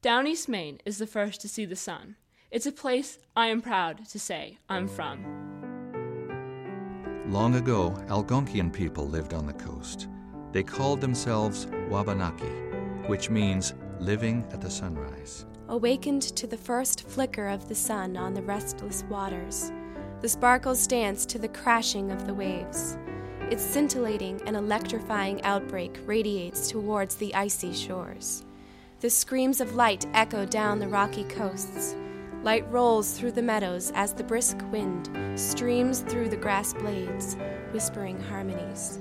Down East Maine is the first to see the sun. It's a place I am proud to say I'm from. Long ago, Algonquian people lived on the coast. They called themselves Wabanaki, which means living at the sunrise. Awakened to the first flicker of the sun on the restless waters, the sparkles dance to the crashing of the waves. Its scintillating and electrifying outbreak radiates towards the icy shores. The screams of light echo down the rocky coasts. Light rolls through the meadows as the brisk wind streams through the grass blades, whispering harmonies.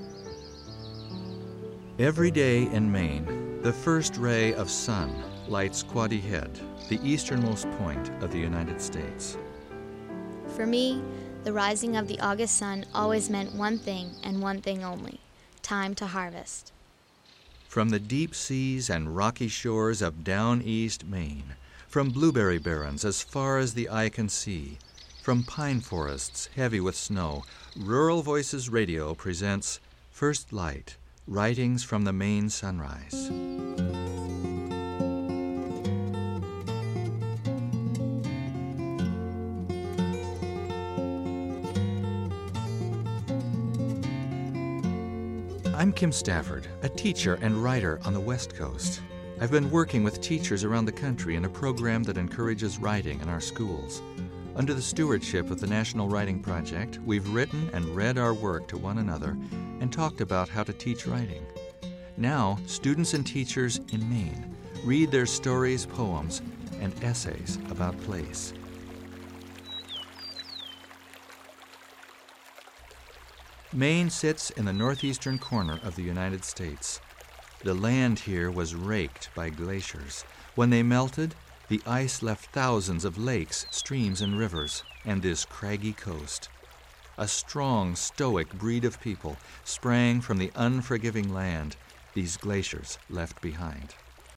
Every day in Maine, the first ray of sun lights Quoddy Head, the easternmost point of the United States. For me, the rising of the August sun always meant one thing and one thing only time to harvest. From the deep seas and rocky shores of down east Maine, from blueberry barrens as far as the eye can see, from pine forests heavy with snow, Rural Voices Radio presents First Light Writings from the Maine Sunrise. I'm Kim Stafford, a teacher and writer on the West Coast. I've been working with teachers around the country in a program that encourages writing in our schools. Under the stewardship of the National Writing Project, we've written and read our work to one another and talked about how to teach writing. Now, students and teachers in Maine read their stories, poems, and essays about place. Maine sits in the northeastern corner of the United States. The land here was raked by glaciers. When they melted, the ice left thousands of lakes, streams, and rivers, and this craggy coast. A strong, stoic breed of people sprang from the unforgiving land these glaciers left behind.